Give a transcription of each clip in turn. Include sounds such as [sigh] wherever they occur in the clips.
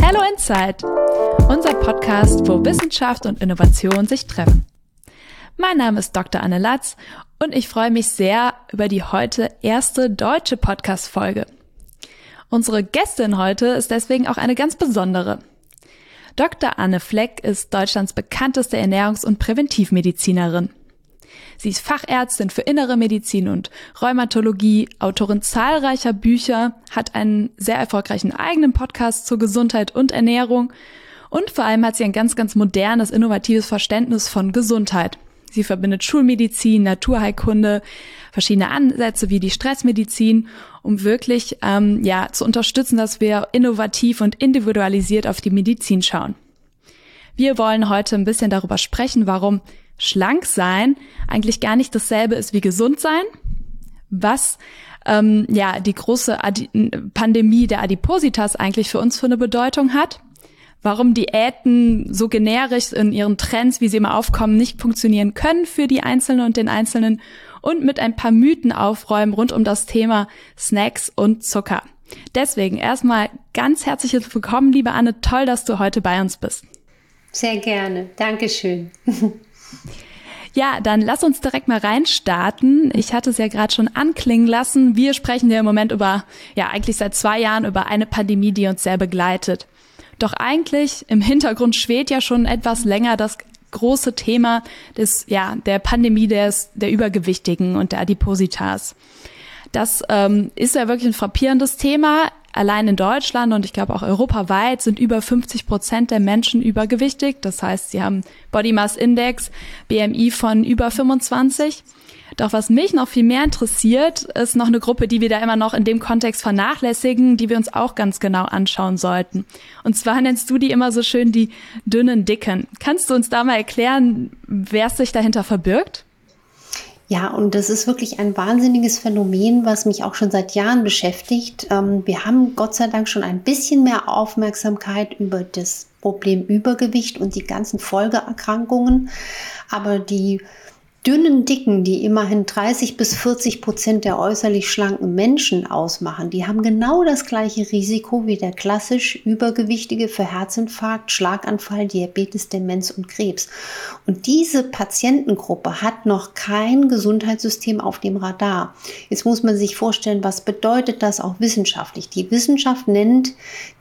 Hello Inside, unser Podcast, wo Wissenschaft und Innovation sich treffen. Mein Name ist Dr. Anne Latz und ich freue mich sehr über die heute erste deutsche Podcast-Folge. Unsere Gästin heute ist deswegen auch eine ganz besondere. Dr. Anne Fleck ist Deutschlands bekannteste Ernährungs- und Präventivmedizinerin. Sie ist Fachärztin für Innere Medizin und Rheumatologie, Autorin zahlreicher Bücher, hat einen sehr erfolgreichen eigenen Podcast zur Gesundheit und Ernährung und vor allem hat sie ein ganz, ganz modernes, innovatives Verständnis von Gesundheit. Sie verbindet Schulmedizin, Naturheilkunde, verschiedene Ansätze wie die Stressmedizin, um wirklich ähm, ja zu unterstützen, dass wir innovativ und individualisiert auf die Medizin schauen. Wir wollen heute ein bisschen darüber sprechen, warum schlank sein eigentlich gar nicht dasselbe ist wie gesund sein, was ähm, ja die große Adi Pandemie der Adipositas eigentlich für uns für eine Bedeutung hat, warum Diäten so generisch in ihren Trends, wie sie immer aufkommen, nicht funktionieren können für die Einzelnen und den Einzelnen und mit ein paar Mythen aufräumen rund um das Thema Snacks und Zucker. Deswegen erstmal ganz herzliches Willkommen, liebe Anne. Toll, dass du heute bei uns bist. Sehr gerne. Dankeschön. [laughs] Ja, dann lass uns direkt mal reinstarten. Ich hatte es ja gerade schon anklingen lassen. Wir sprechen ja im Moment über, ja, eigentlich seit zwei Jahren über eine Pandemie, die uns sehr begleitet. Doch eigentlich im Hintergrund schwebt ja schon etwas länger das große Thema des, ja, der Pandemie des, der Übergewichtigen und der Adipositas. Das ähm, ist ja wirklich ein frappierendes Thema. Allein in Deutschland und ich glaube auch europaweit sind über 50 Prozent der Menschen übergewichtig. Das heißt, sie haben Body Mass Index, BMI von über 25. Doch was mich noch viel mehr interessiert, ist noch eine Gruppe, die wir da immer noch in dem Kontext vernachlässigen, die wir uns auch ganz genau anschauen sollten. Und zwar nennst du die immer so schön die dünnen Dicken. Kannst du uns da mal erklären, wer sich dahinter verbirgt? Ja, und das ist wirklich ein wahnsinniges Phänomen, was mich auch schon seit Jahren beschäftigt. Ähm, wir haben Gott sei Dank schon ein bisschen mehr Aufmerksamkeit über das Problem Übergewicht und die ganzen Folgeerkrankungen. Aber die dünnen Dicken, die immerhin 30 bis 40 Prozent der äußerlich schlanken Menschen ausmachen, die haben genau das gleiche Risiko wie der klassisch Übergewichtige für Herzinfarkt, Schlaganfall, Diabetes, Demenz und Krebs. Und diese Patientengruppe hat noch kein Gesundheitssystem auf dem Radar. Jetzt muss man sich vorstellen, was bedeutet das auch wissenschaftlich? Die Wissenschaft nennt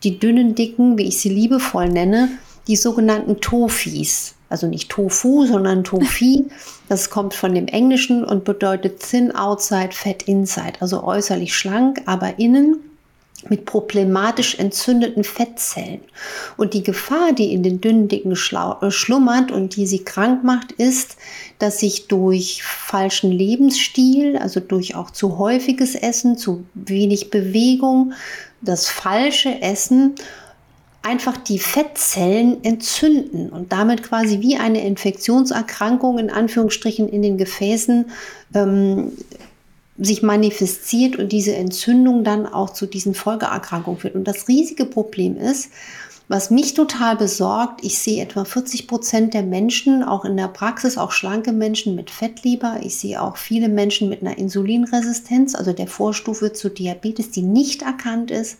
die dünnen Dicken, wie ich sie liebevoll nenne, die sogenannten Tofis also nicht Tofu, sondern Tofi. [laughs] Das kommt von dem Englischen und bedeutet thin outside, fat inside, also äußerlich schlank, aber innen mit problematisch entzündeten Fettzellen. Und die Gefahr, die in den dünnen Dicken äh, schlummert und die sie krank macht, ist, dass sich durch falschen Lebensstil, also durch auch zu häufiges Essen, zu wenig Bewegung, das falsche Essen einfach die Fettzellen entzünden und damit quasi wie eine Infektionserkrankung in Anführungsstrichen in den Gefäßen ähm, sich manifestiert und diese Entzündung dann auch zu diesen Folgeerkrankungen führt. Und das riesige Problem ist, was mich total besorgt, ich sehe etwa 40 Prozent der Menschen, auch in der Praxis, auch schlanke Menschen mit Fettleber. Ich sehe auch viele Menschen mit einer Insulinresistenz, also der Vorstufe zu Diabetes, die nicht erkannt ist.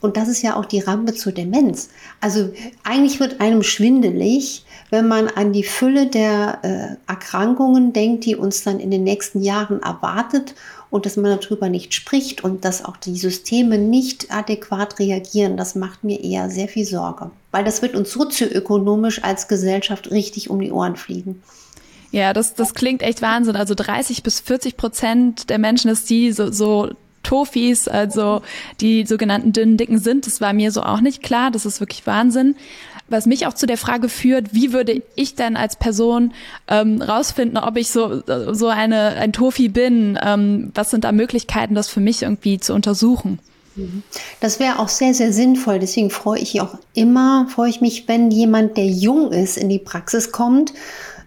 Und das ist ja auch die Rampe zur Demenz. Also eigentlich wird einem schwindelig, wenn man an die Fülle der äh, Erkrankungen denkt, die uns dann in den nächsten Jahren erwartet und dass man darüber nicht spricht und dass auch die Systeme nicht adäquat reagieren. Das macht mir eher sehr viel Sorge, weil das wird uns sozioökonomisch als Gesellschaft richtig um die Ohren fliegen. Ja, das, das klingt echt Wahnsinn. Also 30 bis 40 Prozent der Menschen, dass die so, so Tofis, also die sogenannten dünnen Dicken sind. Das war mir so auch nicht klar. Das ist wirklich Wahnsinn. Was mich auch zu der Frage führt, wie würde ich denn als Person ähm, rausfinden, ob ich so, so eine, ein Tofi bin? Ähm, was sind da Möglichkeiten, das für mich irgendwie zu untersuchen? Mhm. Das wäre auch sehr, sehr sinnvoll. Deswegen freue ich auch immer, freue ich mich, wenn jemand, der jung ist, in die Praxis kommt.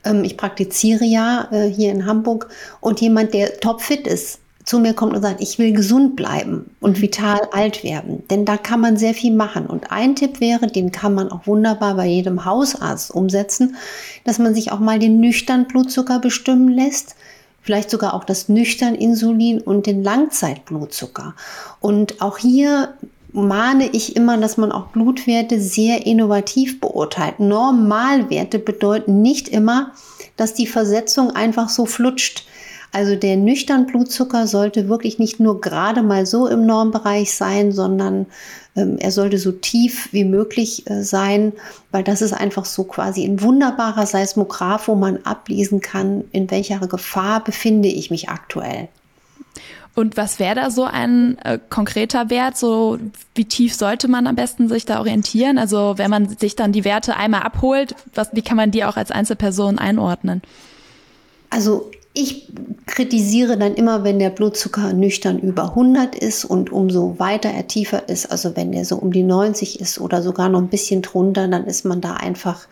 Ähm, ich praktiziere ja äh, hier in Hamburg und jemand, der topfit ist zu mir kommt und sagt, ich will gesund bleiben und mhm. vital alt werden. Denn da kann man sehr viel machen. Und ein Tipp wäre, den kann man auch wunderbar bei jedem Hausarzt umsetzen, dass man sich auch mal den nüchtern Blutzucker bestimmen lässt. Vielleicht sogar auch das nüchtern Insulin und den Langzeitblutzucker. Und auch hier mahne ich immer, dass man auch Blutwerte sehr innovativ beurteilt. Normalwerte bedeuten nicht immer, dass die Versetzung einfach so flutscht. Also der nüchtern Blutzucker sollte wirklich nicht nur gerade mal so im Normbereich sein, sondern ähm, er sollte so tief wie möglich äh, sein, weil das ist einfach so quasi ein wunderbarer Seismograph, wo man ablesen kann, in welcher Gefahr befinde ich mich aktuell. Und was wäre da so ein äh, konkreter Wert? So wie tief sollte man am besten sich da orientieren? Also wenn man sich dann die Werte einmal abholt, was, wie kann man die auch als Einzelperson einordnen? Also ich kritisiere dann immer, wenn der Blutzucker nüchtern über 100 ist und umso weiter er tiefer ist, also wenn er so um die 90 ist oder sogar noch ein bisschen drunter, dann ist man da einfach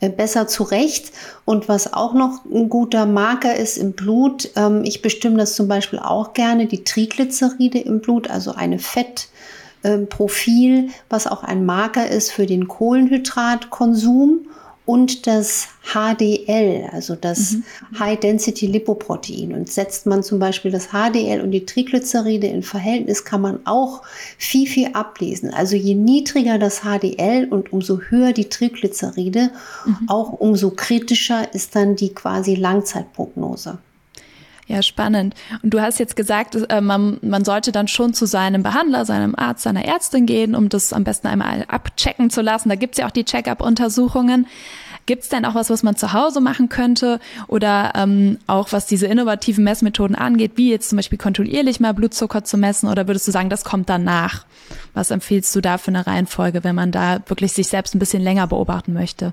äh, besser zurecht. Und was auch noch ein guter Marker ist im Blut, ähm, ich bestimme das zum Beispiel auch gerne, die Triglyceride im Blut, also eine Fettprofil, ähm, was auch ein Marker ist für den Kohlenhydratkonsum und das HDL, also das mhm. High Density Lipoprotein. Und setzt man zum Beispiel das HDL und die Triglyceride in Verhältnis, kann man auch viel, viel ablesen. Also je niedriger das HDL und umso höher die Triglyceride, mhm. auch umso kritischer ist dann die quasi Langzeitprognose. Ja, spannend. Und du hast jetzt gesagt, äh, man, man sollte dann schon zu seinem Behandler, seinem Arzt, seiner Ärztin gehen, um das am besten einmal abchecken zu lassen. Da gibt's ja auch die Check-up-Untersuchungen. Gibt's denn auch was, was man zu Hause machen könnte oder ähm, auch was diese innovativen Messmethoden angeht, wie jetzt zum Beispiel kontinuierlich mal Blutzucker zu messen oder würdest du sagen, das kommt danach? Was empfiehlst du da für eine Reihenfolge, wenn man da wirklich sich selbst ein bisschen länger beobachten möchte?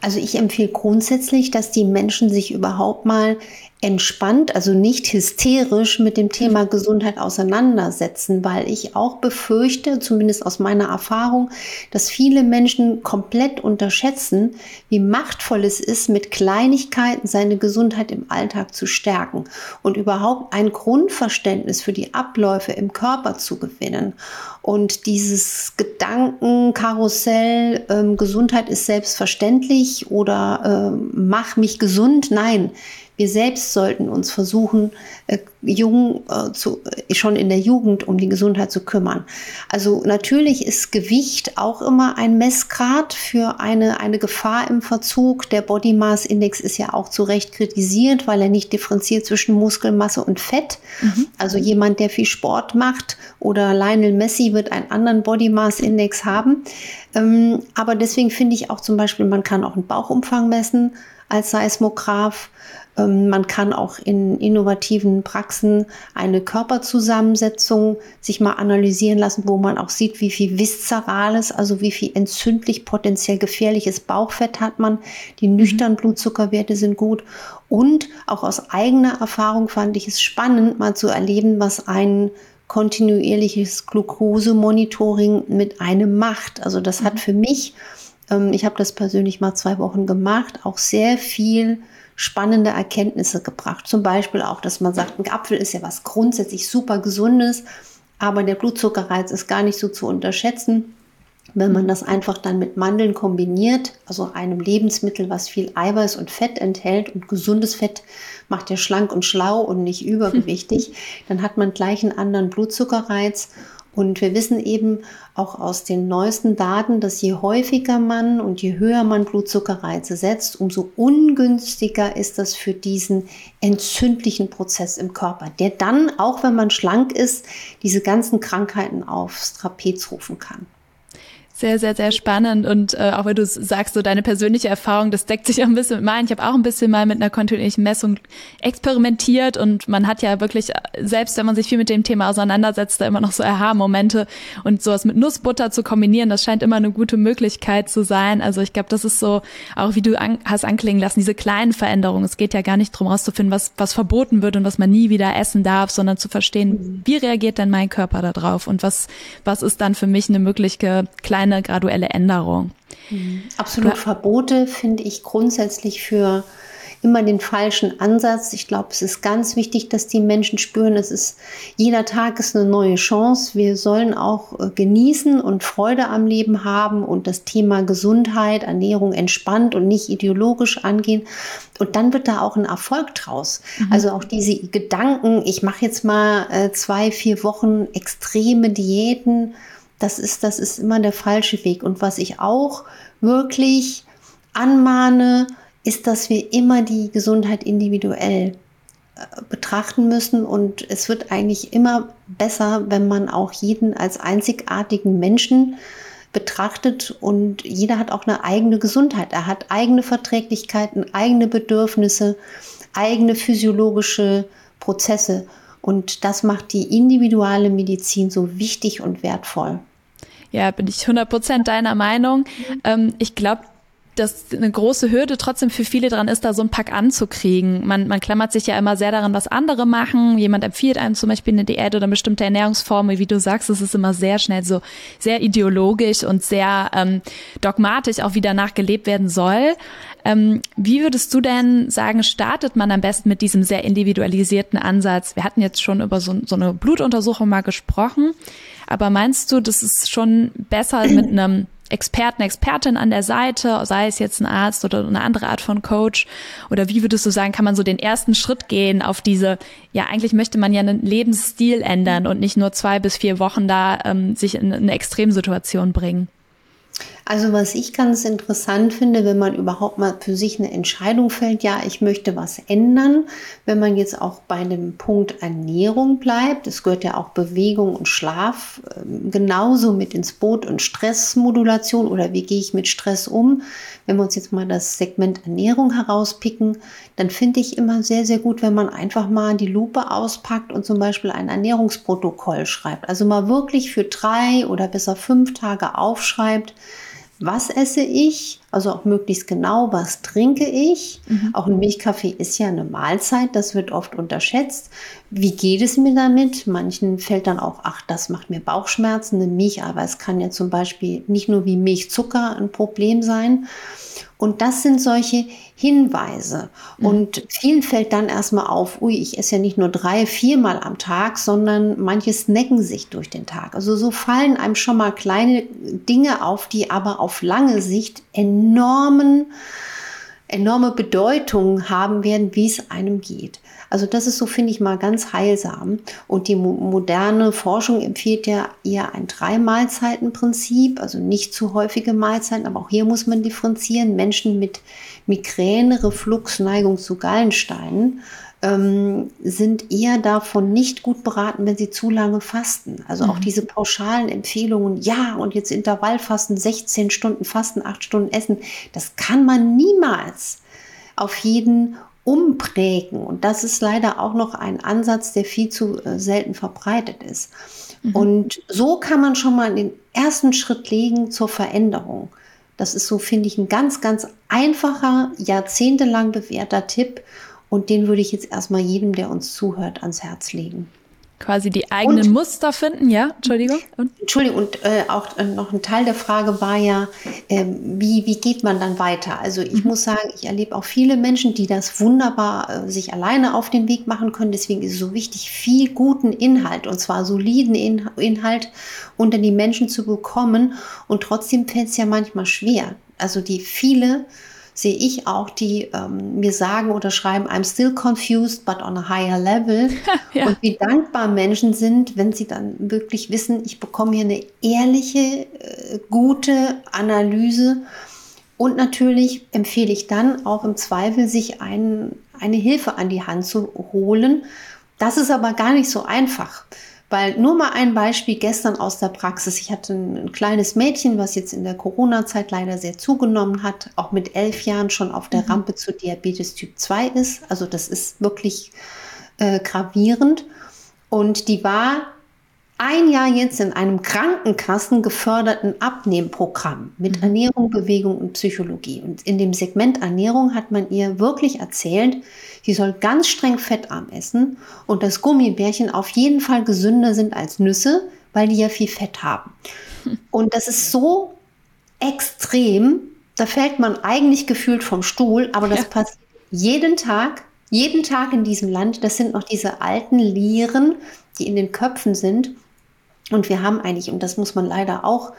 Also ich empfehle grundsätzlich, dass die Menschen sich überhaupt mal entspannt, also nicht hysterisch mit dem Thema Gesundheit auseinandersetzen, weil ich auch befürchte, zumindest aus meiner Erfahrung, dass viele Menschen komplett unterschätzen, wie machtvoll es ist, mit Kleinigkeiten seine Gesundheit im Alltag zu stärken und überhaupt ein Grundverständnis für die Abläufe im Körper zu gewinnen. Und dieses Gedankenkarussell, ähm, Gesundheit ist selbstverständlich oder äh, mach mich gesund, nein wir selbst sollten uns versuchen, äh, jung äh, zu, äh, schon in der Jugend um die Gesundheit zu kümmern. Also natürlich ist Gewicht auch immer ein Messgrad für eine, eine Gefahr im Verzug. Der Body Mass Index ist ja auch zu Recht kritisiert, weil er nicht differenziert zwischen Muskelmasse und Fett. Mhm. Also jemand, der viel Sport macht oder Lionel Messi wird einen anderen Body Mass Index haben. Ähm, aber deswegen finde ich auch zum Beispiel, man kann auch einen Bauchumfang messen als Seismograph. Ähm, man kann auch in innovativen Praxen eine Körperzusammensetzung sich mal analysieren lassen, wo man auch sieht, wie viel viszerales, also wie viel entzündlich potenziell gefährliches Bauchfett hat man. Die mhm. nüchternen Blutzuckerwerte sind gut. Und auch aus eigener Erfahrung fand ich es spannend, mal zu erleben, was ein kontinuierliches Glukosemonitoring mit einem macht. Also das hat mhm. für mich, ähm, ich habe das persönlich mal zwei Wochen gemacht, auch sehr viel spannende Erkenntnisse gebracht. Zum Beispiel auch, dass man sagt, ein Apfel ist ja was grundsätzlich super Gesundes, aber der Blutzuckerreiz ist gar nicht so zu unterschätzen. Wenn man das einfach dann mit Mandeln kombiniert, also einem Lebensmittel, was viel Eiweiß und Fett enthält und gesundes Fett macht ja schlank und schlau und nicht [laughs] übergewichtig, dann hat man gleich einen anderen Blutzuckerreiz und wir wissen eben auch aus den neuesten Daten, dass je häufiger man und je höher man Blutzuckerreize setzt, umso ungünstiger ist das für diesen entzündlichen Prozess im Körper, der dann, auch wenn man schlank ist, diese ganzen Krankheiten aufs Trapez rufen kann. Sehr, sehr, sehr spannend. Und äh, auch wenn du sagst, so deine persönliche Erfahrung, das deckt sich auch ein bisschen mit meinen. Ich habe auch ein bisschen mal mit einer kontinuierlichen Messung experimentiert und man hat ja wirklich, selbst wenn man sich viel mit dem Thema auseinandersetzt, da immer noch so Aha-Momente und sowas mit Nussbutter zu kombinieren, das scheint immer eine gute Möglichkeit zu sein. Also ich glaube, das ist so, auch wie du an, hast anklingen lassen, diese kleinen Veränderungen. Es geht ja gar nicht darum rauszufinden, was, was verboten wird und was man nie wieder essen darf, sondern zu verstehen, mhm. wie reagiert denn mein Körper darauf und was, was ist dann für mich eine mögliche kleine eine graduelle Änderung. Mhm. Absolut Verbote finde ich grundsätzlich für immer den falschen Ansatz. Ich glaube, es ist ganz wichtig, dass die Menschen spüren, es ist jeder Tag ist eine neue Chance. Wir sollen auch äh, genießen und Freude am Leben haben und das Thema Gesundheit, Ernährung entspannt und nicht ideologisch angehen. Und dann wird da auch ein Erfolg draus. Mhm. Also auch diese Gedanken, ich mache jetzt mal äh, zwei, vier Wochen extreme Diäten das ist, das ist immer der falsche Weg. Und was ich auch wirklich anmahne, ist, dass wir immer die Gesundheit individuell äh, betrachten müssen und es wird eigentlich immer besser, wenn man auch jeden als einzigartigen Menschen betrachtet und jeder hat auch eine eigene Gesundheit. Er hat eigene Verträglichkeiten, eigene Bedürfnisse, eigene physiologische Prozesse und das macht die individuelle Medizin so wichtig und wertvoll. Ja, bin ich 100% deiner Meinung. Ähm, ich glaube, dass eine große Hürde trotzdem für viele dran ist, da so ein Pack anzukriegen. Man, man klammert sich ja immer sehr daran, was andere machen. Jemand empfiehlt einem zum Beispiel eine Diät oder eine bestimmte Ernährungsform. Wie du sagst, es ist immer sehr schnell so sehr ideologisch und sehr ähm, dogmatisch auch wie danach gelebt werden soll. Ähm, wie würdest du denn sagen, startet man am besten mit diesem sehr individualisierten Ansatz? Wir hatten jetzt schon über so, so eine Blutuntersuchung mal gesprochen. Aber meinst du, das ist schon besser mit [clears throat] einem Experten, Expertin an der Seite, sei es jetzt ein Arzt oder eine andere Art von Coach? Oder wie würdest du sagen, kann man so den ersten Schritt gehen auf diese, ja, eigentlich möchte man ja einen Lebensstil ändern und nicht nur zwei bis vier Wochen da ähm, sich in eine Extremsituation bringen? Also was ich ganz interessant finde, wenn man überhaupt mal für sich eine Entscheidung fällt, ja, ich möchte was ändern, wenn man jetzt auch bei dem Punkt Ernährung bleibt, es gehört ja auch Bewegung und Schlaf äh, genauso mit ins Boot und Stressmodulation oder wie gehe ich mit Stress um. Wenn wir uns jetzt mal das Segment Ernährung herauspicken, dann finde ich immer sehr, sehr gut, wenn man einfach mal die Lupe auspackt und zum Beispiel ein Ernährungsprotokoll schreibt. Also mal wirklich für drei oder besser fünf Tage aufschreibt, was esse ich, also auch möglichst genau, was trinke ich. Mhm. Auch ein Milchkaffee ist ja eine Mahlzeit, das wird oft unterschätzt. Wie geht es mir damit? Manchen fällt dann auch, ach, das macht mir Bauchschmerzen, eine Milch, aber es kann ja zum Beispiel nicht nur wie Milchzucker ein Problem sein. Und das sind solche Hinweise. Mhm. Und vielen fällt dann erstmal auf, ui, ich esse ja nicht nur drei, viermal am Tag, sondern manche snacken sich durch den Tag. Also so fallen einem schon mal kleine Dinge auf, die aber auf lange Sicht enormen, enorme Bedeutung haben werden, wie es einem geht. Also das ist so, finde ich mal, ganz heilsam. Und die moderne Forschung empfiehlt ja eher ein Drei-Mahlzeiten-Prinzip, also nicht zu häufige Mahlzeiten, aber auch hier muss man differenzieren. Menschen mit Migräne, Reflux, Neigung zu Gallensteinen ähm, sind eher davon nicht gut beraten, wenn sie zu lange fasten. Also mhm. auch diese pauschalen Empfehlungen, ja, und jetzt Intervallfasten, 16 Stunden Fasten, 8 Stunden Essen, das kann man niemals auf jeden umprägen. Und das ist leider auch noch ein Ansatz, der viel zu äh, selten verbreitet ist. Mhm. Und so kann man schon mal den ersten Schritt legen zur Veränderung. Das ist so, finde ich, ein ganz, ganz einfacher, jahrzehntelang bewährter Tipp. Und den würde ich jetzt erstmal jedem, der uns zuhört, ans Herz legen quasi die eigenen und, Muster finden, ja? Entschuldigung. Und? Entschuldigung, und äh, auch äh, noch ein Teil der Frage war ja, äh, wie, wie geht man dann weiter? Also ich mhm. muss sagen, ich erlebe auch viele Menschen, die das wunderbar äh, sich alleine auf den Weg machen können. Deswegen ist es so wichtig, viel guten Inhalt und zwar soliden In Inhalt unter die Menschen zu bekommen. Und trotzdem fällt es ja manchmal schwer. Also die viele sehe ich auch, die ähm, mir sagen oder schreiben, I'm still confused, but on a higher level. [laughs] ja. Und wie dankbar Menschen sind, wenn sie dann wirklich wissen, ich bekomme hier eine ehrliche, äh, gute Analyse. Und natürlich empfehle ich dann auch im Zweifel, sich ein, eine Hilfe an die Hand zu holen. Das ist aber gar nicht so einfach. Weil nur mal ein Beispiel gestern aus der Praxis. Ich hatte ein, ein kleines Mädchen, was jetzt in der Corona-Zeit leider sehr zugenommen hat, auch mit elf Jahren schon auf der mhm. Rampe zu Diabetes Typ 2 ist. Also das ist wirklich äh, gravierend. Und die war ein Jahr jetzt in einem Krankenkassen geförderten Abnehmprogramm mit mhm. Ernährung, Bewegung und Psychologie. Und in dem Segment Ernährung hat man ihr wirklich erzählt, sie soll ganz streng fettarm essen und dass Gummibärchen auf jeden Fall gesünder sind als Nüsse, weil die ja viel Fett haben. [laughs] Und das ist so extrem, da fällt man eigentlich gefühlt vom Stuhl, aber das ja. passiert jeden Tag, jeden Tag in diesem Land. Das sind noch diese alten Lehren, die in den Köpfen sind Und wir haben eigentlich, und das muss man leider auch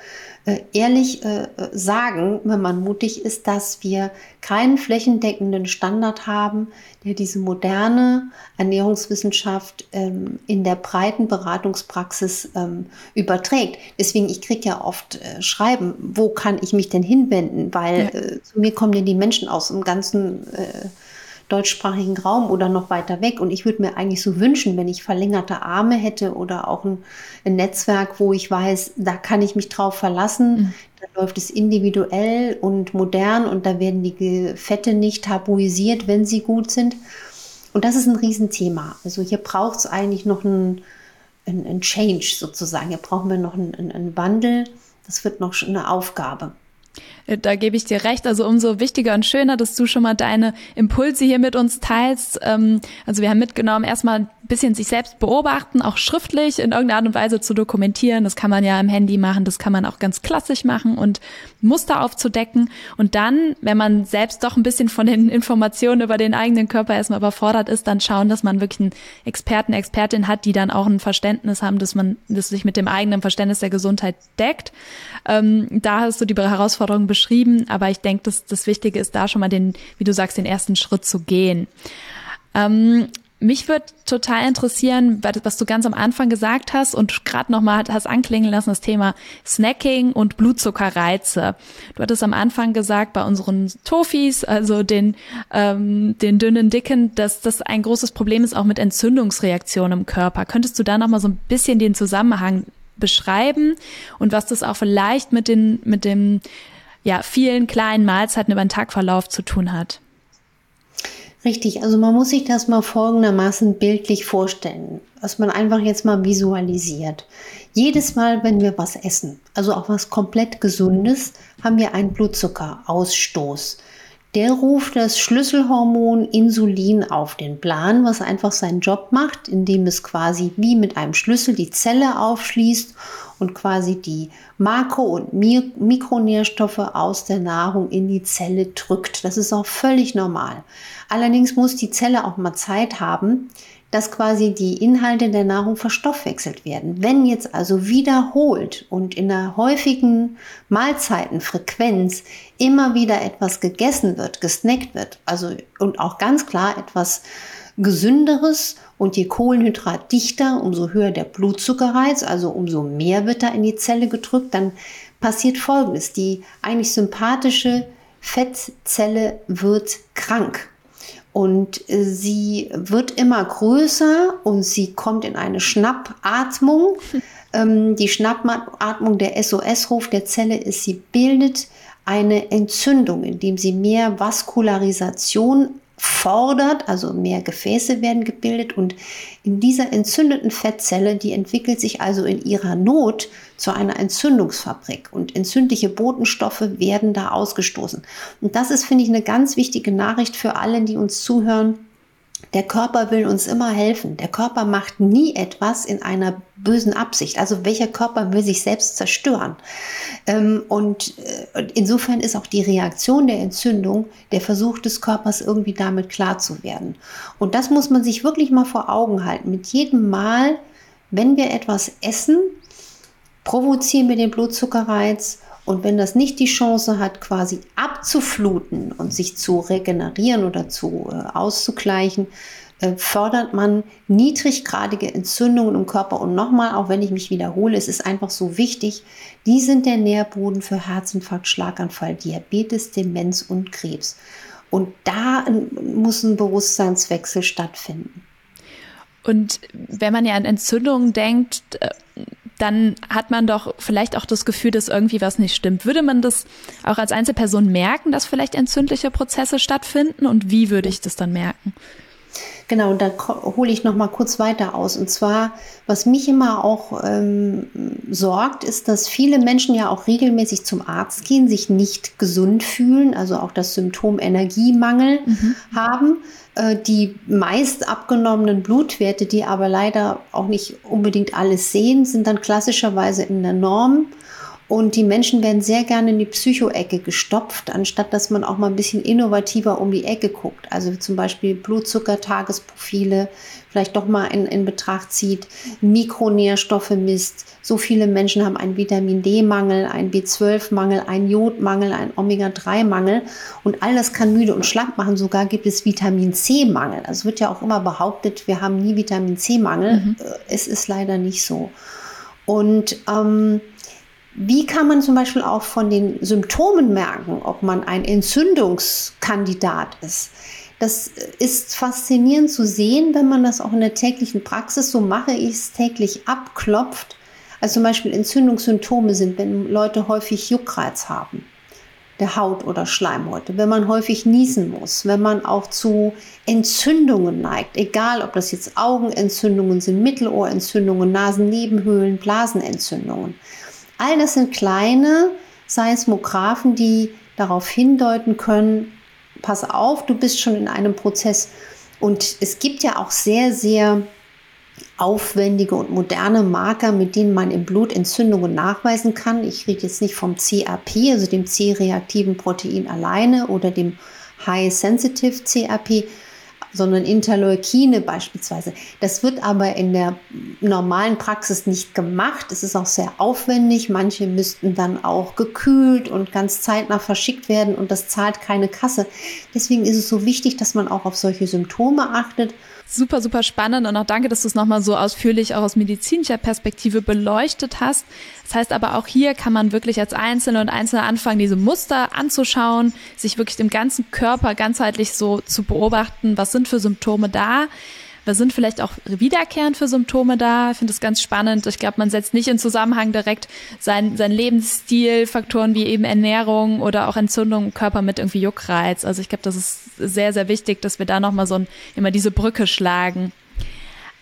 äh, ehrlich äh, sagen, wenn man mutig ist, dass wir keinen flächendeckenden Standard haben, der diese moderne Ernährungswissenschaft ähm, in der breiten Beratungspraxis ähm, überträgt. Deswegen, ich kriege ja oft äh, Schreiben, wo kann ich mich denn hinwenden? Weil ja. äh, zu mir kommen denn die Menschen aus dem ganzen äh, deutschsprachigen Raum oder noch weiter weg. Und ich würde mir eigentlich so wünschen, wenn ich verlängerte Arme hätte oder auch ein, ein Netzwerk, wo ich weiß, da kann ich mich drauf verlassen. Mhm. Da läuft es individuell und modern und da werden die Fette nicht tabuisiert, wenn sie gut sind. Und das ist ein Riesenthema. Also hier braucht es eigentlich noch ein, ein, ein, Change sozusagen. Hier brauchen wir noch einen, einen Wandel. Das wird noch eine Aufgabe. Äh, da gebe ich dir recht. Also umso wichtiger und schöner, dass du schon mal deine Impulse hier mit uns teilst. Ähm, also wir haben mitgenommen, erstmal ein bisschen sich selbst beobachten, auch schriftlich in irgendeiner Art und Weise zu dokumentieren. Das kann man ja im Handy machen, das kann man auch ganz klassisch machen und Muster aufzudecken. Und dann, wenn man selbst doch ein bisschen von den Informationen über den eigenen Körper erstmal überfordert ist, dann schauen, dass man wirklich einen Experten, Expertin hat, die dann auch ein Verständnis haben, dass man, das sich mit dem eigenen Verständnis der Gesundheit deckt. Ähm, da hast du die Herausforderung beschrieben, aber ich denke, dass das Wichtige ist, da schon mal den, wie du sagst, den ersten Schritt zu gehen. Ähm, mich würde total interessieren, was du ganz am Anfang gesagt hast und gerade nochmal hast anklingen lassen, das Thema Snacking und Blutzuckerreize. Du hattest am Anfang gesagt, bei unseren Tofis, also den, ähm, den dünnen Dicken, dass das ein großes Problem ist, auch mit Entzündungsreaktionen im Körper. Könntest du da nochmal so ein bisschen den Zusammenhang beschreiben und was das auch vielleicht mit den, mit dem, ja, vielen kleinen Mahlzeiten über den Tagverlauf zu tun hat? Richtig, also man muss sich das mal folgendermaßen bildlich vorstellen, was man einfach jetzt mal visualisiert. Jedes Mal, wenn wir was essen, also auch was komplett Gesundes, haben wir einen Blutzuckerausstoß. Der ruft das Schlüsselhormon Insulin auf den Plan, was einfach seinen Job macht, indem es quasi wie mit einem Schlüssel die Zelle aufschließt und quasi die Makro- und Mikronährstoffe aus der Nahrung in die Zelle drückt. Das ist auch völlig normal. Allerdings muss die Zelle auch mal Zeit haben, dass quasi die Inhalte der Nahrung verstoffwechselt werden. Wenn jetzt also wiederholt und in einer häufigen Mahlzeitenfrequenz immer wieder etwas gegessen wird, gesnackt wird, also und auch ganz klar etwas gesünderes und je Kohlenhydratdichter, umso höher der Blutzuckerreiz, also umso mehr wird da in die Zelle gedrückt, dann passiert Folgendes. Die eigentlich sympathische Fettzelle wird krank. Und äh, sie wird immer größer und sie kommt in eine Schnappatmung. [laughs] Ähm, die Schnappatmung, der SOS-Ruf der Zelle ist, sie bildet eine Entzündung, indem sie mehr Vaskularisation fordert, also mehr Gefäße werden gebildet und in dieser entzündeten Fettzelle, die entwickelt sich also in ihrer Not zu einer Entzündungsfabrik und entzündliche Botenstoffe werden da ausgestoßen. Und das ist, finde ich, eine ganz wichtige Nachricht für alle, die uns zuhören der Körper will uns immer helfen. Der Körper macht nie etwas in einer bösen Absicht. Also welcher Körper will sich selbst zerstören? Ähm, und äh, insofern ist auch die Reaktion der Entzündung der Versuch des Körpers irgendwie damit klar zu werden. Und das muss man sich wirklich mal vor Augen halten. Mit jedem Mal, wenn wir etwas essen, provozieren wir den Blutzuckerreiz und wenn das nicht die Chance hat, quasi abzufluten und sich zu regenerieren oder zu äh, auszugleichen, äh, fördert man niedriggradige Entzündungen im Körper. Und nochmal, auch wenn ich mich wiederhole, es ist einfach so wichtig, die sind der Nährboden für Herzinfarkt, Schlaganfall, Diabetes, Demenz und Krebs. Und da muss ein Bewusstseinswechsel stattfinden. Und wenn man ja an Entzündungen denkt, äh, dann hat man doch vielleicht auch das Gefühl, dass irgendwie was nicht stimmt. Würde man das auch als Einzelperson merken, dass vielleicht entzündliche Prozesse stattfinden? Und wie würde ich das dann merken? Genau, da hole ich noch mal kurz weiter aus. Und zwar, was mich immer auch ähm, sorgt, ist, dass viele Menschen ja auch regelmäßig zum Arzt gehen, sich nicht gesund fühlen, also auch das Symptom Energiemangel mhm. haben. Äh, die meist abgenommenen Blutwerte, die aber leider auch nicht unbedingt alles sehen, sind dann klassischerweise in der Norm. Und die Menschen werden sehr gerne in die Psychoecke gestopft, anstatt dass man auch mal ein bisschen innovativer um die Ecke guckt. Also zum Beispiel Blutzuckertagesprofile vielleicht doch mal in, in Betracht zieht, Mikronährstoffe misst. So viele Menschen haben einen Vitamin D-Mangel, einen B12-Mangel, einen Jodmangel, einen Omega-3-Mangel. Und all das kann müde und schlank machen. Sogar gibt es Vitamin C-Mangel. Also wird ja auch immer behauptet, wir haben nie Vitamin C-Mangel. Mhm. Äh, es ist leider nicht so. Und ähm, wie kann man zum Beispiel auch von den Symptomen merken, ob man ein Entzündungskandidat ist? Das ist faszinierend zu sehen, wenn man das auch in der täglichen Praxis, so mache ich es täglich, abklopft. Also zum Beispiel Entzündungssymptome sind, wenn Leute häufig Juckreiz haben, der Haut oder Schleimhäute, wenn man häufig niesen muss, wenn man auch zu Entzündungen neigt, egal ob das jetzt Augenentzündungen sind, Mittelohrentzündungen, Nasennebenhöhlen, Blasenentzündungen. All das sind kleine Seismographen, die darauf hindeuten können, pass auf, du bist schon in einem Prozess. Und es gibt ja auch sehr, sehr aufwendige und moderne Marker, mit denen man im Blut Entzündungen nachweisen kann. Ich rede jetzt nicht vom CAP, also dem C-reaktiven Protein alleine oder dem High Sensitive CAP, sondern Interleukine beispielsweise. Das wird aber in der normalen Praxis nicht gemacht. Es ist auch sehr aufwendig. Manche müssten dann auch gekühlt und ganz zeitnah verschickt werden und das zahlt keine Kasse. Deswegen ist es so wichtig, dass man auch auf solche Symptome achtet Super, super spannend und auch danke, dass du es nochmal so ausführlich auch aus medizinischer Perspektive beleuchtet hast. Das heißt aber auch hier kann man wirklich als Einzelne und Einzelne anfangen, diese Muster anzuschauen, sich wirklich im ganzen Körper ganzheitlich so zu beobachten, was sind für Symptome da, was sind vielleicht auch wiederkehrend für Symptome da? Ich finde das ganz spannend. Ich glaube, man setzt nicht in Zusammenhang direkt sein, sein Lebensstil, Faktoren wie eben Ernährung oder auch Entzündung im Körper mit irgendwie Juckreiz. Also ich glaube, das ist sehr, sehr wichtig, dass wir da nochmal so ein, immer diese Brücke schlagen.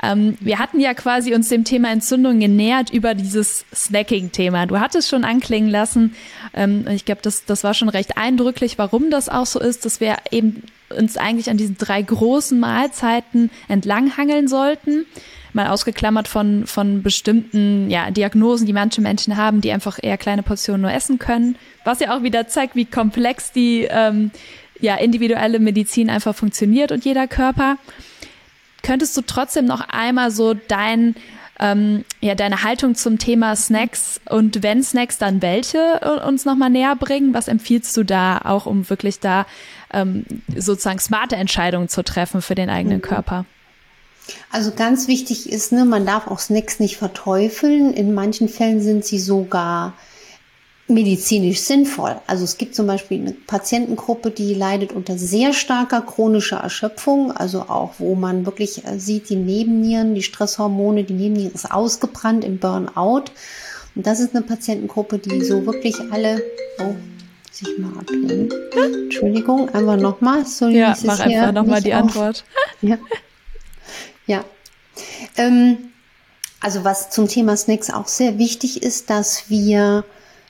Ähm, wir hatten ja quasi uns dem Thema Entzündung genähert über dieses Snacking-Thema. Du hattest schon anklingen lassen, ähm, ich glaube, das, das war schon recht eindrücklich, warum das auch so ist, dass wir eben uns eigentlich an diesen drei großen Mahlzeiten entlanghangeln sollten. Mal ausgeklammert von, von bestimmten ja, Diagnosen, die manche Menschen haben, die einfach eher kleine Portionen nur essen können. Was ja auch wieder zeigt, wie komplex die ähm, ja, individuelle Medizin einfach funktioniert und jeder Körper. Könntest du trotzdem noch einmal so dein ähm, ja, deine Haltung zum Thema Snacks und wenn Snacks, dann welche äh, uns nochmal näher bringen? Was empfiehlst du da auch, um wirklich da ähm, sozusagen smarte Entscheidungen zu treffen für den eigenen mhm. Körper. Also ganz wichtig ist, ne, man darf auch Snacks nicht verteufeln. In manchen Fällen sind sie sogar medizinisch sinnvoll. Also es gibt zum Beispiel eine Patientengruppe, die leidet unter sehr starker chronischer Erschöpfung, also auch wo man wirklich äh, sieht, die Nebennieren, die Stresshormone, die Nebennieren ist ausgebrannt im Burnout. Und das ist eine Patientengruppe, die so wirklich alle, oh, sich mal ablehnen. Entschuldigung, einfach nochmal. So ja, mach einfach nochmal die auf. Antwort. ja. ja. Ähm, also was zum Thema Snacks auch sehr wichtig ist, dass wir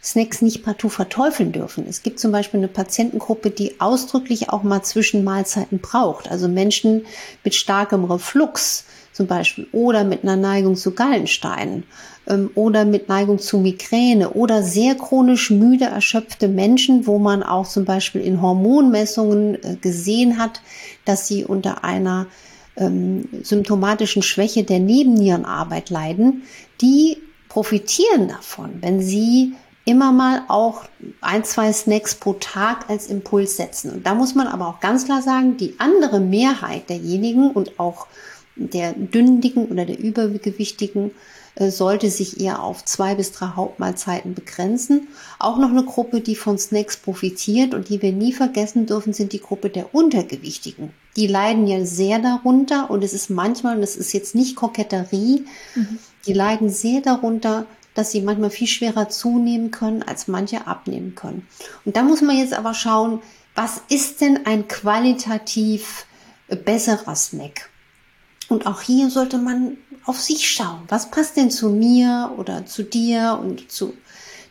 Snacks nicht partout verteufeln dürfen. Es gibt zum Beispiel eine Patientengruppe, die ausdrücklich auch mal zwischen Mahlzeiten braucht. Also Menschen mit starkem Reflux zum Beispiel oder mit einer Neigung zu Gallensteinen ähm, oder mit Neigung zu Migräne oder sehr chronisch müde, erschöpfte Menschen, wo man auch zum Beispiel in Hormonmessungen äh, gesehen hat, dass sie unter einer ähm, symptomatischen Schwäche der Nebennierenarbeit leiden, die profitieren davon, wenn sie immer mal auch ein, zwei Snacks pro Tag als Impuls setzen. Und da muss man aber auch ganz klar sagen, die andere Mehrheit derjenigen und auch der Dünndigen oder der Übergewichtigen äh, sollte sich eher auf zwei bis drei Hauptmahlzeiten begrenzen. Auch noch eine Gruppe, die von Snacks profitiert und die wir nie vergessen dürfen, sind die Gruppe der Untergewichtigen. Die leiden ja sehr darunter und es ist manchmal, das ist jetzt nicht Koketterie, mhm. die leiden sehr darunter, dass sie manchmal viel schwerer zunehmen können, als manche abnehmen können. Und da muss man jetzt aber schauen, was ist denn ein qualitativ besserer Snack? Und auch hier sollte man auf sich schauen. Was passt denn zu mir oder zu dir und zu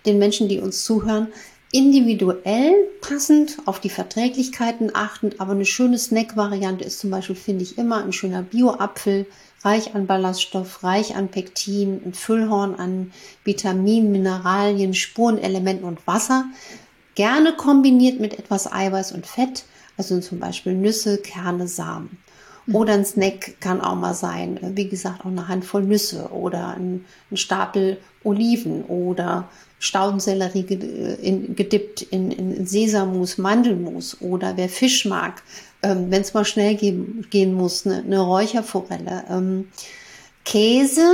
den Menschen, die uns zuhören? Individuell passend auf die Verträglichkeiten achtend, aber eine schöne Snack-Variante ist zum Beispiel, finde ich immer, ein schöner Bio-Apfel reich an Ballaststoff, reich an Pektin, ein Füllhorn an Vitaminen, Mineralien, Spurenelementen und Wasser. Gerne kombiniert mit etwas Eiweiß und Fett, also zum Beispiel Nüsse, Kerne, Samen. Oder ein Snack kann auch mal sein, wie gesagt, auch eine Handvoll Nüsse oder ein, ein Stapel Oliven oder Staudensellerie gedippt in, in Sesammus, Mandelmus oder wer Fisch mag, ähm, wenn es mal schnell gehen, gehen muss, eine, eine Räucherforelle. Ähm, Käse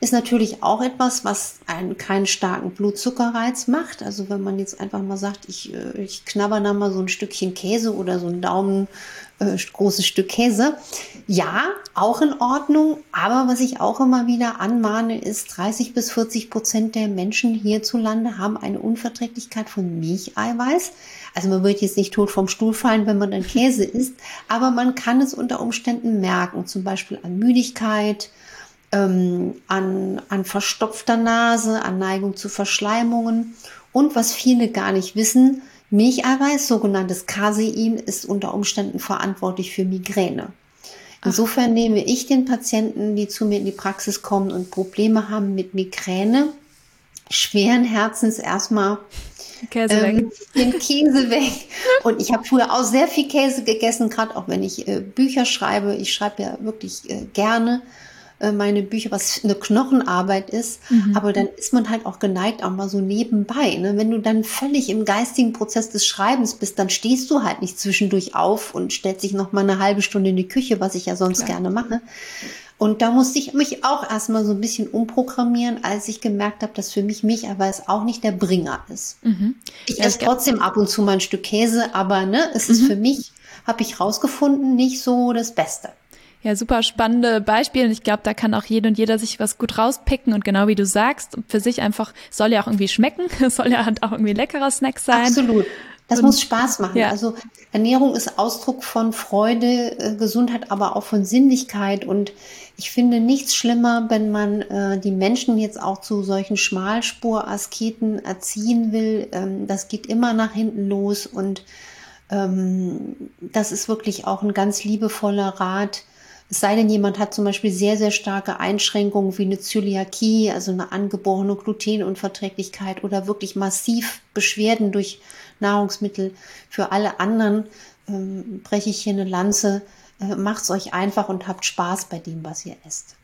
ist natürlich auch etwas, was einen keinen starken Blutzuckerreiz macht. Also wenn man jetzt einfach mal sagt, ich, äh, ich knabber da mal so ein Stückchen Käse oder so ein Daumen äh, großes Stück Käse. Ja, auch in Ordnung. Aber was ich auch immer wieder anmahne, ist 30 bis 40 Prozent der Menschen hierzulande haben eine Unverträglichkeit von Milcheiweiß. Also man wird jetzt nicht tot vom Stuhl fallen, wenn man dann Käse isst, aber man kann es unter Umständen merken, zum Beispiel an Müdigkeit, ähm, an, an verstopfter Nase, an Neigung zu Verschleimungen. Und was viele gar nicht wissen, Milcheiweiß, sogenanntes Casein, ist unter Umständen verantwortlich für Migräne. Insofern nehme ich den Patienten, die zu mir in die Praxis kommen und Probleme haben mit Migräne, schweren Herzens erstmal Käse ähm, weg. den Käse weg. Und ich habe früher auch sehr viel Käse gegessen, gerade auch wenn ich äh, Bücher schreibe. Ich schreibe ja wirklich äh, gerne. Äh, meine Bücher, was eine Knochenarbeit ist. Mhm. Aber dann ist man halt auch geneigt, auch mal so nebenbei. Ne? Wenn du dann völlig im geistigen Prozess des Schreibens bist, dann stehst du halt nicht zwischendurch auf und stellst dich noch mal eine halbe Stunde in die Küche, was ich ja sonst Klar. gerne mache. Und da musste ich mich auch erstmal so ein bisschen umprogrammieren, als ich gemerkt habe, dass für mich Milcheiweiß auch nicht der Bringer ist. Mhm. Ich ja, esse trotzdem ab und zu mal ein Stück Käse, aber ne, es mhm. ist für mich, habe ich rausgefunden, nicht so das Beste. Ja, super spannende Beispiele. Und ich glaube, da kann auch jede und jeder sich was gut rauspicken. Und genau wie du sagst, für sich einfach, soll ja auch irgendwie schmecken. Es [laughs] soll ja halt auch irgendwie leckerer Snack sein. Absolut. Das und, muss Spaß machen. Ja. Also Ernährung ist Ausdruck von Freude, äh, Gesundheit, aber auch von Sinnlichkeit. Und ich finde nichts schlimmer, wenn man äh, die Menschen jetzt auch zu solchen Schmalspur-Asketen erziehen will. Ähm, das geht immer nach hinten los. Und ähm, das ist wirklich auch ein ganz liebevoller Rat es sei denn, jemand hat zum Beispiel sehr, sehr starke Einschränkungen wie eine Zöliakie, also eine angeborene Glutenunverträglichkeit oder wirklich massiv Beschwerden durch Nahrungsmittel. Für alle anderen ähm, breche ich hier eine Lanze. Äh, macht's euch einfach und habt Spaß bei dem, was ihr esst.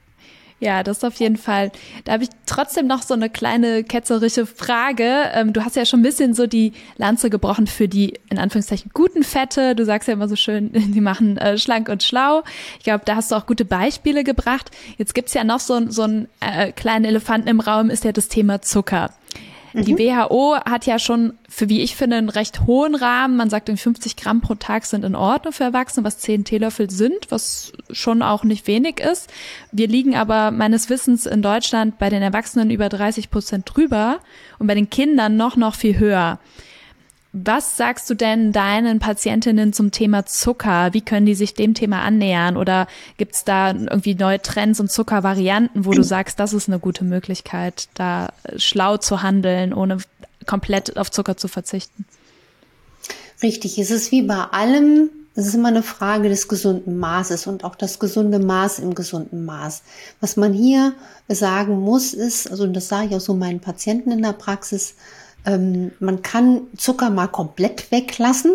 Ja, das auf jeden Fall. Da habe ich trotzdem noch so eine kleine ketzerische Frage. Ähm, du hast ja schon ein bisschen so die Lanze gebrochen für die in Anführungszeichen guten Fette. Du sagst ja immer so schön, [laughs] die machen äh, schlank und schlau. Ich glaube, da hast du auch gute Beispiele gebracht. Jetzt gibt's ja noch so, so einen äh, kleinen Elefanten im Raum, ist ja das Thema Zucker. Die mhm. WHO hat ja schon, für wie ich finde, einen recht hohen Rahmen. Man sagt, 50 Gramm pro Tag sind in Ordnung für Erwachsene, was 10 Teelöffel sind, was schon auch nicht wenig ist. Wir liegen aber meines Wissens in Deutschland bei den Erwachsenen über 30 Prozent drüber und bei den Kindern noch, noch viel höher. Was sagst du denn deinen Patientinnen zum Thema Zucker? Wie können die sich dem Thema annähern? Oder gibt es da irgendwie neue Trends und Zuckervarianten, wo du [clears throat] sagst, das ist eine gute Möglichkeit, da schlau zu handeln, ohne komplett auf Zucker zu verzichten? Richtig, es ist wie bei allem, es ist immer eine Frage des gesunden Maßes und auch das gesunde Maß im gesunden Maß. Was man hier sagen muss, ist, also das sage ich auch so meinen Patienten in der Praxis, ähm, man kann Zucker mal komplett weglassen.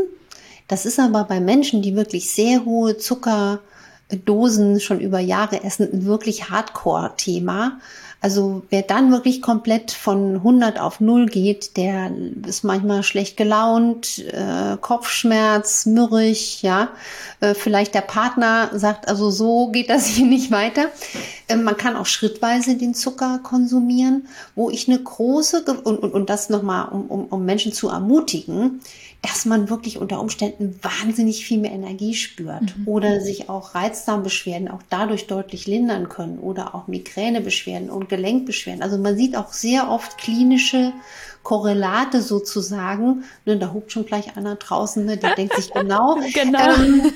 Das ist aber bei Menschen, die wirklich sehr hohe Zuckerdosen schon über Jahre essen, ein wirklich Hardcore-Thema. Also wer dann wirklich komplett von 100 auf 0 geht, der ist manchmal schlecht gelaunt, äh, Kopfschmerz, mürrig, ja. Äh, vielleicht der Partner sagt, also so geht das [laughs] hier nicht weiter. Äh, man kann auch schrittweise den Zucker konsumieren, wo ich eine große, und, und, und das nochmal, um, um, um Menschen zu ermutigen, dass man wirklich unter Umständen wahnsinnig viel mehr Energie spürt mhm. oder sich auch Reizdarmbeschwerden auch dadurch deutlich lindern können oder auch Migränebeschwerden und Gelenkbeschwerden. Also man sieht auch sehr oft klinische Korrelate sozusagen. Ne, da hupt schon gleich einer draußen, ne, der denkt sich [laughs] genau. genau. Ähm,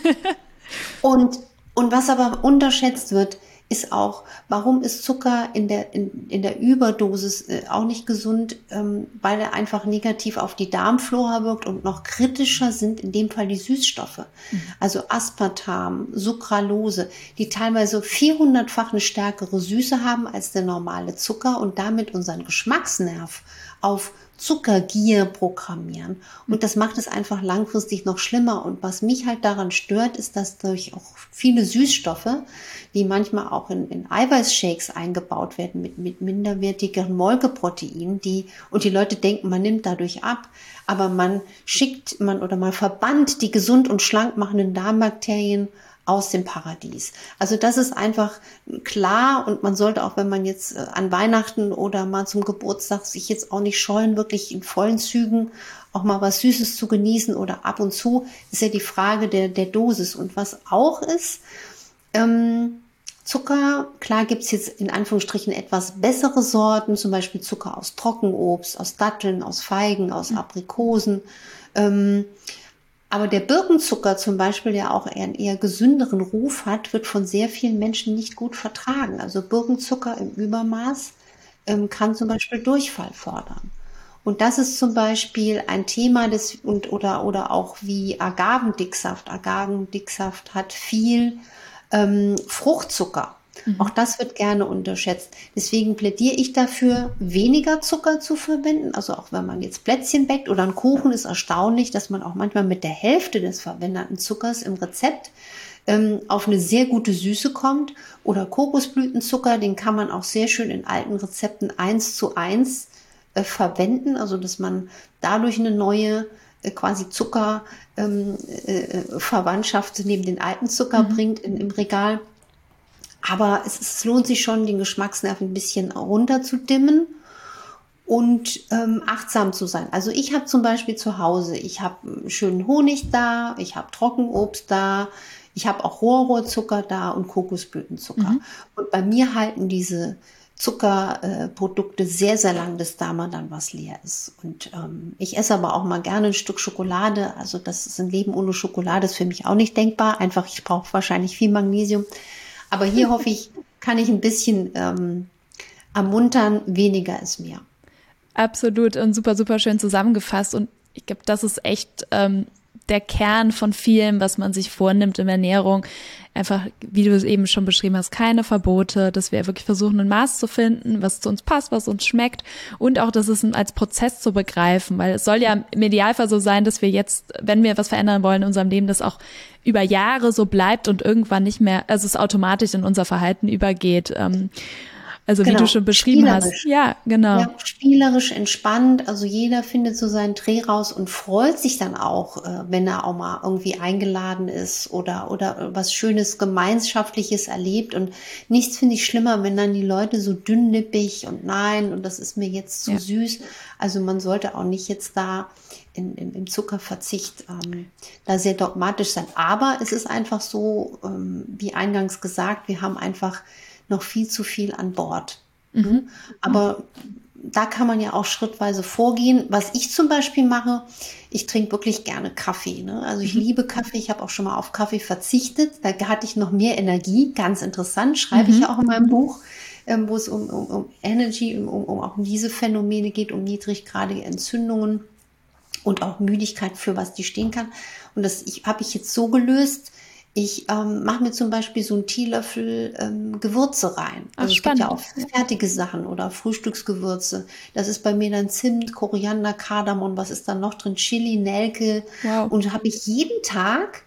und, und was aber unterschätzt wird, ist auch, warum ist Zucker in der, in, in der Überdosis äh, auch nicht gesund, ähm, weil er einfach negativ auf die Darmflora wirkt und noch kritischer sind in dem Fall die Süßstoffe. Mhm. Also Aspartam, Sucralose, die teilweise 400-fach eine stärkere Süße haben als der normale Zucker und damit unseren Geschmacksnerv auf Zuckergier programmieren. Und das macht es einfach langfristig noch schlimmer. Und was mich halt daran stört, ist, dass durch auch viele Süßstoffe, die manchmal auch in, in Eiweißshakes eingebaut werden mit, mit minderwertigeren Molkeproteinen, die, und die Leute denken, man nimmt dadurch ab, aber man schickt man oder man verbannt die gesund und schlank machenden Darmbakterien aus dem Paradies. Also das ist einfach klar und man sollte auch, wenn man jetzt äh, an Weihnachten oder mal zum Geburtstag sich jetzt auch nicht scheuen, wirklich in vollen Zügen auch mal was Süßes zu genießen oder ab und zu, ist ja die Frage der, der Dosis. Und was auch ist, ähm, Zucker, klar gibt's jetzt in Anführungsstrichen etwas bessere Sorten, zum Beispiel Zucker aus Trockenobst, aus Datteln, aus Feigen, aus. Aprikosen. Ähm, aber der Birkenzucker zum Beispiel, der auch einen eher gesünderen Ruf hat, wird von sehr vielen Menschen nicht gut vertragen. Also Birkenzucker im Übermaß ähm, kann zum Beispiel Durchfall fordern. Und das ist zum Beispiel ein Thema des und oder oder auch wie Agavendicksaft. Agavendicksaft hat viel ähm, Fruchtzucker. Mhm. Auch das wird gerne unterschätzt. Deswegen plädiere ich dafür, weniger Zucker zu verwenden. Also auch wenn man jetzt Plätzchen backt oder einen Kuchen, ist erstaunlich, dass man auch manchmal mit der Hälfte des verwendeten Zuckers im Rezept ähm, auf eine sehr gute Süße kommt. Oder Kokosblütenzucker, den kann man auch sehr schön in alten Rezepten eins zu eins äh, verwenden. Also dass man dadurch eine neue äh, quasi Zuckerverwandtschaft ähm, äh, neben den alten Zucker mhm. bringt in, im Regal. Aber es, es lohnt sich schon, den Geschmacksnerv ein bisschen runterzudimmen und ähm, achtsam zu sein. Also ich habe zum Beispiel zu Hause, ich habe schönen Honig da, ich habe Trockenobst da, ich habe auch Rohrzucker da und Kokosblütenzucker. Mhm. Und bei mir halten diese Zuckerprodukte äh, sehr, sehr lang, bis da mal dann was leer ist. Und ähm, ich esse aber auch mal gerne ein Stück Schokolade. Also das ist ein Leben ohne Schokolade, ist für mich auch nicht denkbar. Einfach, ich brauche wahrscheinlich viel Magnesium. Aber hier hoffe ich, kann ich ein bisschen ähm, ermuntern, weniger ist mehr. Absolut und super, super schön zusammengefasst. Und ich glaube, das ist echt ähm, der Kern von vielem, was man sich vornimmt in Ernährung. Einfach, wie du es eben schon beschrieben hast, keine Verbote, dass wir wirklich versuchen, ein Maß zu finden, was zu uns passt, was uns schmeckt und auch, dass es als Prozess zu begreifen, weil es soll ja im Idealfall so sein, dass wir jetzt, wenn wir was verändern wollen in unserem Leben, das auch über Jahre so bleibt und irgendwann nicht mehr, also es automatisch in unser Verhalten übergeht. Ähm, also genau. wie du schon beschrieben hast. Ja, genau. Ja, spielerisch, entspannt. Also jeder findet so seinen Dreh raus und freut sich dann auch, äh, wenn er auch mal irgendwie eingeladen ist oder, oder was Schönes, Gemeinschaftliches erlebt. Und nichts finde ich schlimmer, wenn dann die Leute so dünnlippig und nein, und das ist mir jetzt zu ja. süß. Also man sollte auch nicht jetzt da in, in, im Zuckerverzicht ähm, da sehr dogmatisch sein. Aber es ist einfach so, ähm, wie eingangs gesagt, wir haben einfach noch viel zu viel an Bord. Mhm. Aber da kann man ja auch schrittweise vorgehen. Was ich zum Beispiel mache, ich trinke wirklich gerne Kaffee. Ne? Also ich mhm. liebe Kaffee. Ich habe auch schon mal auf Kaffee verzichtet. Da hatte ich noch mehr Energie. Ganz interessant. Schreibe mhm. ich ja auch in meinem Buch, ähm, wo es um, um, um Energy, um, um auch um diese Phänomene geht, um niedriggradige Entzündungen und auch Müdigkeit, für was die stehen kann. Und das habe ich jetzt so gelöst, ich ähm, mache mir zum Beispiel so einen Teelöffel ähm, Gewürze rein. Also Ach, es gibt ja auch fertige Sachen oder Frühstücksgewürze. Das ist bei mir dann Zimt, Koriander, Kardamom, was ist dann noch drin? Chili, Nelke. Wow. Und habe ich jeden Tag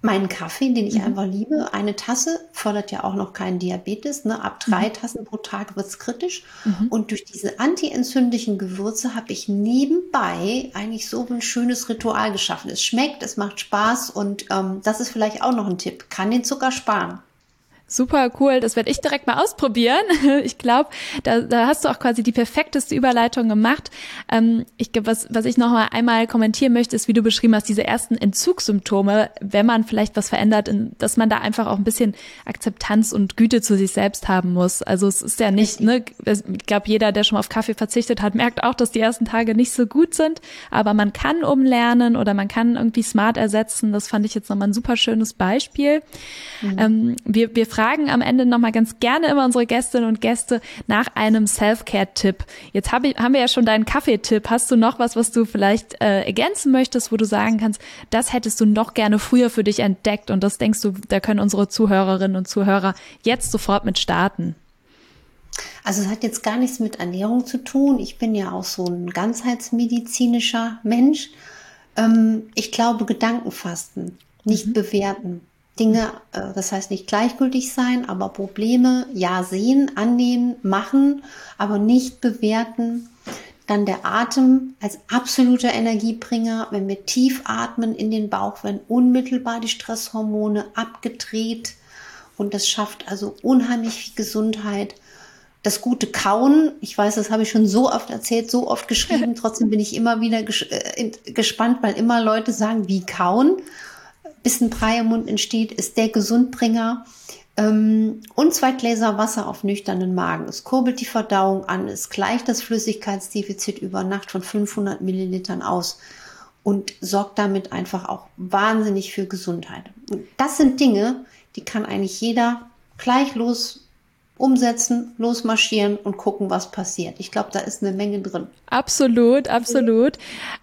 meinen Kaffee, den ich mhm. einfach liebe, eine Tasse, fördert ja auch noch keinen Diabetes. Ne? Ab drei mhm. Tassen pro Tag wird es kritisch. Mhm. Und durch diese antientzündlichen Gewürze habe ich nebenbei eigentlich so ein schönes Ritual geschaffen. Es schmeckt, es macht Spaß und ähm, das ist vielleicht auch noch ein Tipp. Kann den Zucker sparen. Super cool, das werde ich direkt mal ausprobieren. [laughs] Ich glaube, da, da hast du auch quasi die perfekteste Überleitung gemacht. Ähm, ich was, was ich noch mal einmal kommentieren möchte, ist, wie du beschrieben hast, diese ersten Entzugssymptome, wenn man vielleicht was verändert, dass man da einfach auch ein bisschen Akzeptanz und Güte zu sich selbst haben muss. Also es ist ja nicht, ne, ich glaube, jeder, der schon mal auf Kaffee verzichtet hat, merkt auch, dass die ersten Tage nicht so gut sind, aber man kann umlernen oder man kann irgendwie smart ersetzen. Das fand ich jetzt nochmal ein super schönes Beispiel. Mhm. Ähm, wir, wir fragen am Ende nochmal ganz gerne immer unsere Gästinnen und Gäste nach einem Self-Care-Tipp. Jetzt hab ich, haben wir ja schon deinen Kaffeetipp. Hast du noch was, was du vielleicht äh, ergänzen möchtest, wo du sagen kannst, das hättest du noch gerne früher für dich entdeckt und das denkst du, da können unsere Zuhörerinnen und Zuhörer jetzt sofort mit starten? Also es hat jetzt gar nichts mit Ernährung zu tun. Ich bin ja auch so ein ganzheitsmedizinischer Mensch. Ähm, ich glaube, Gedankenfasten, nicht mhm. bewerten. Dinge, äh, das heißt nicht gleichgültig sein, aber Probleme ja sehen, annehmen, machen, aber nicht bewerten. Dann der Atem als absoluter Energiebringer. Wenn wir tief atmen in den Bauch, werden unmittelbar die Stresshormone abgedreht und das schafft also unheimlich viel Gesundheit das gute Kauen, ich weiß, das habe ich schon so oft erzählt, so oft geschrieben, [laughs] trotzdem bin ich immer wieder ges äh, gespannt, weil immer Leute sagen, wie kauen, bis ein Brei im Mund entsteht, ist der Gesundbringer. Ähm, und zwei Gläser Wasser auf nüchternen Magen. Es kurbelt die Verdauung an, es gleicht das Flüssigkeitsdefizit über Nacht von 500 Millilitern aus und sorgt damit einfach auch wahnsinnig für Gesundheit. Und das sind Dinge, die kann eigentlich jeder gleich los umsetzen, losmarschieren und gucken, was passiert. Ich glaube, da ist eine Menge drin. Absolut, absolut.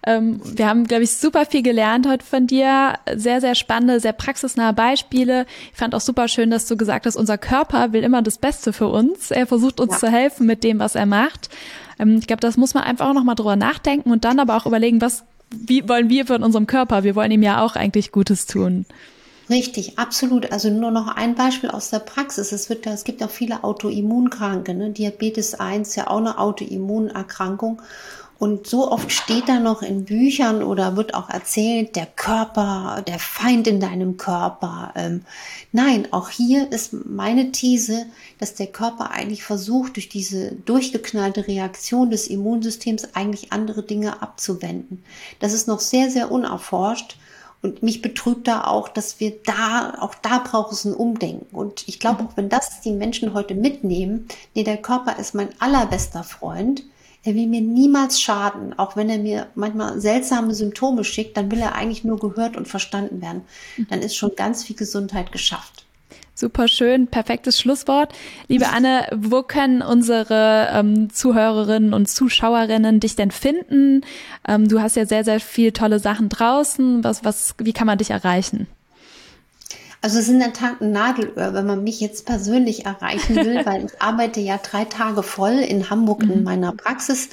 Ähm, wir haben, glaube ich, super viel gelernt heute von dir. Sehr, sehr spannende, sehr praxisnahe Beispiele. Ich fand auch super schön, dass du gesagt hast, unser Körper will immer das Beste für uns. Er versucht uns ja. zu helfen mit dem, was er macht. Ähm, ich glaube, das muss man einfach auch nochmal drüber nachdenken und dann aber auch überlegen, was, wie wollen wir von unserem Körper? Wir wollen ihm ja auch eigentlich Gutes tun. Richtig, absolut. Also nur noch ein Beispiel aus der Praxis. Es, wird, es gibt auch viele Autoimmunkranke. Ne? Diabetes 1 ja auch eine Autoimmunerkrankung. Und so oft steht da noch in Büchern oder wird auch erzählt, der Körper, der Feind in deinem Körper. Ähm, nein, auch hier ist meine These, dass der Körper eigentlich versucht, durch diese durchgeknallte Reaktion des Immunsystems eigentlich andere Dinge abzuwenden. Das ist noch sehr, sehr unerforscht. Und mich betrübt da auch, dass wir da, auch da braucht es ein Umdenken. Und ich glaube, mhm. auch wenn das die Menschen heute mitnehmen, nee, der Körper ist mein allerbester Freund, er will mir niemals schaden, auch wenn er mir manchmal seltsame Symptome schickt, dann will er eigentlich nur gehört und verstanden werden. Mhm. Dann ist schon ganz viel Gesundheit geschafft. Super schön, perfektes Schlusswort. Liebe Anne, wo können unsere ähm, Zuhörerinnen und Zuschauerinnen dich denn finden? Ähm, du hast ja sehr, sehr viel tolle Sachen draußen. Was, was, wie kann man dich erreichen? Also es ist in der Tat ein Nadelöhr, wenn man mich jetzt persönlich erreichen will, [laughs] weil ich arbeite ja drei Tage voll in Hamburg mhm. in meiner Praxis.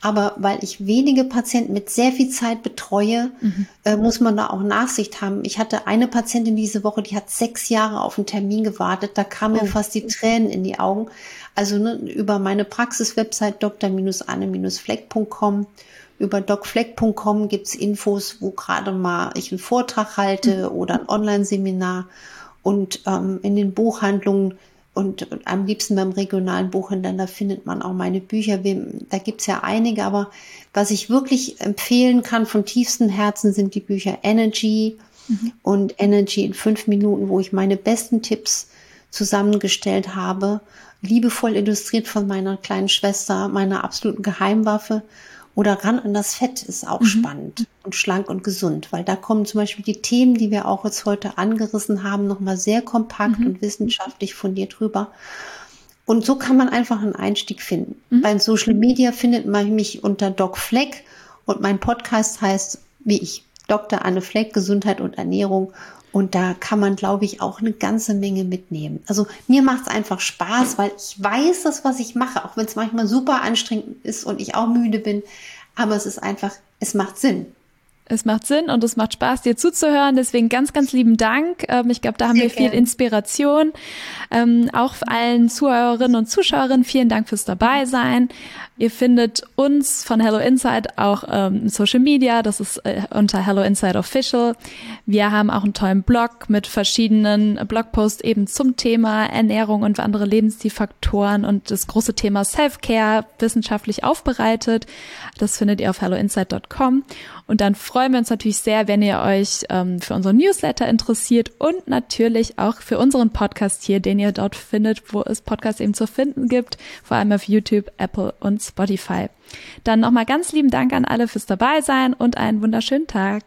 Aber weil ich wenige Patienten mit sehr viel Zeit betreue, mhm. äh, muss man da auch Nachsicht haben. Ich hatte eine Patientin diese Woche, die hat sechs Jahre auf einen Termin gewartet. Da kamen oh. mir fast die Tränen in die Augen. Also ne, über meine Praxis-Website dr-anne-fleck.com über docfleck.com gibt's Infos, wo gerade mal ich einen Vortrag halte mhm. oder ein Online-Seminar. Und ähm, in den Buchhandlungen und, am liebsten beim regionalen Buchhändler, da findet man auch meine Bücher. Da gibt's ja einige, aber was ich wirklich empfehlen kann von tiefstem Herzen sind die Bücher Energy mhm. und Energy in fünf Minuten, wo ich meine besten Tipps zusammengestellt habe. Liebevoll illustriert von meiner kleinen Schwester, meiner absoluten Geheimwaffe. Oder ran an das Fett ist auch mhm. spannend und schlank und gesund, weil da kommen zum Beispiel die Themen, die wir auch jetzt heute angerissen haben, nochmal sehr kompakt mhm. und wissenschaftlich fundiert drüber. Und so kann man einfach einen Einstieg finden. Mhm. Bei Social Media findet man mich unter Doc Fleck und mein Podcast heißt, wie ich, Dr. Anne Fleck, Gesundheit und Ernährung. Und da kann man, glaube ich, auch eine ganze Menge mitnehmen. Also mir macht es einfach Spaß, weil ich weiß das, was ich mache, auch wenn es manchmal super anstrengend ist und ich auch müde bin. Aber es ist einfach, es macht Sinn. Es macht Sinn und es macht Spaß, dir zuzuhören. Deswegen ganz, ganz lieben Dank. Ähm, ich glaube, da haben Sehr wir viel gern. Inspiration. Ähm, auch allen Zuhörerinnen und Zuschauerinnen vielen Dank fürs Dabeisein. Ihr findet uns von Hello Inside auch ähm, Social Media. Das ist äh, unter Hello Inside Official. Wir haben auch einen tollen Blog mit verschiedenen Blogposts eben zum Thema Ernährung und andere Lebensstilfaktoren und das große Thema Self-Care wissenschaftlich aufbereitet. Das findet ihr auf helloinside.com. Und dann freuen wir uns natürlich sehr, wenn ihr euch ähm, für unseren Newsletter interessiert und natürlich auch für unseren Podcast hier, den ihr dort findet, wo es Podcasts eben zu finden gibt, vor allem auf YouTube, Apple und Spotify. Dann nochmal ganz lieben Dank an alle fürs Dabeisein und einen wunderschönen Tag.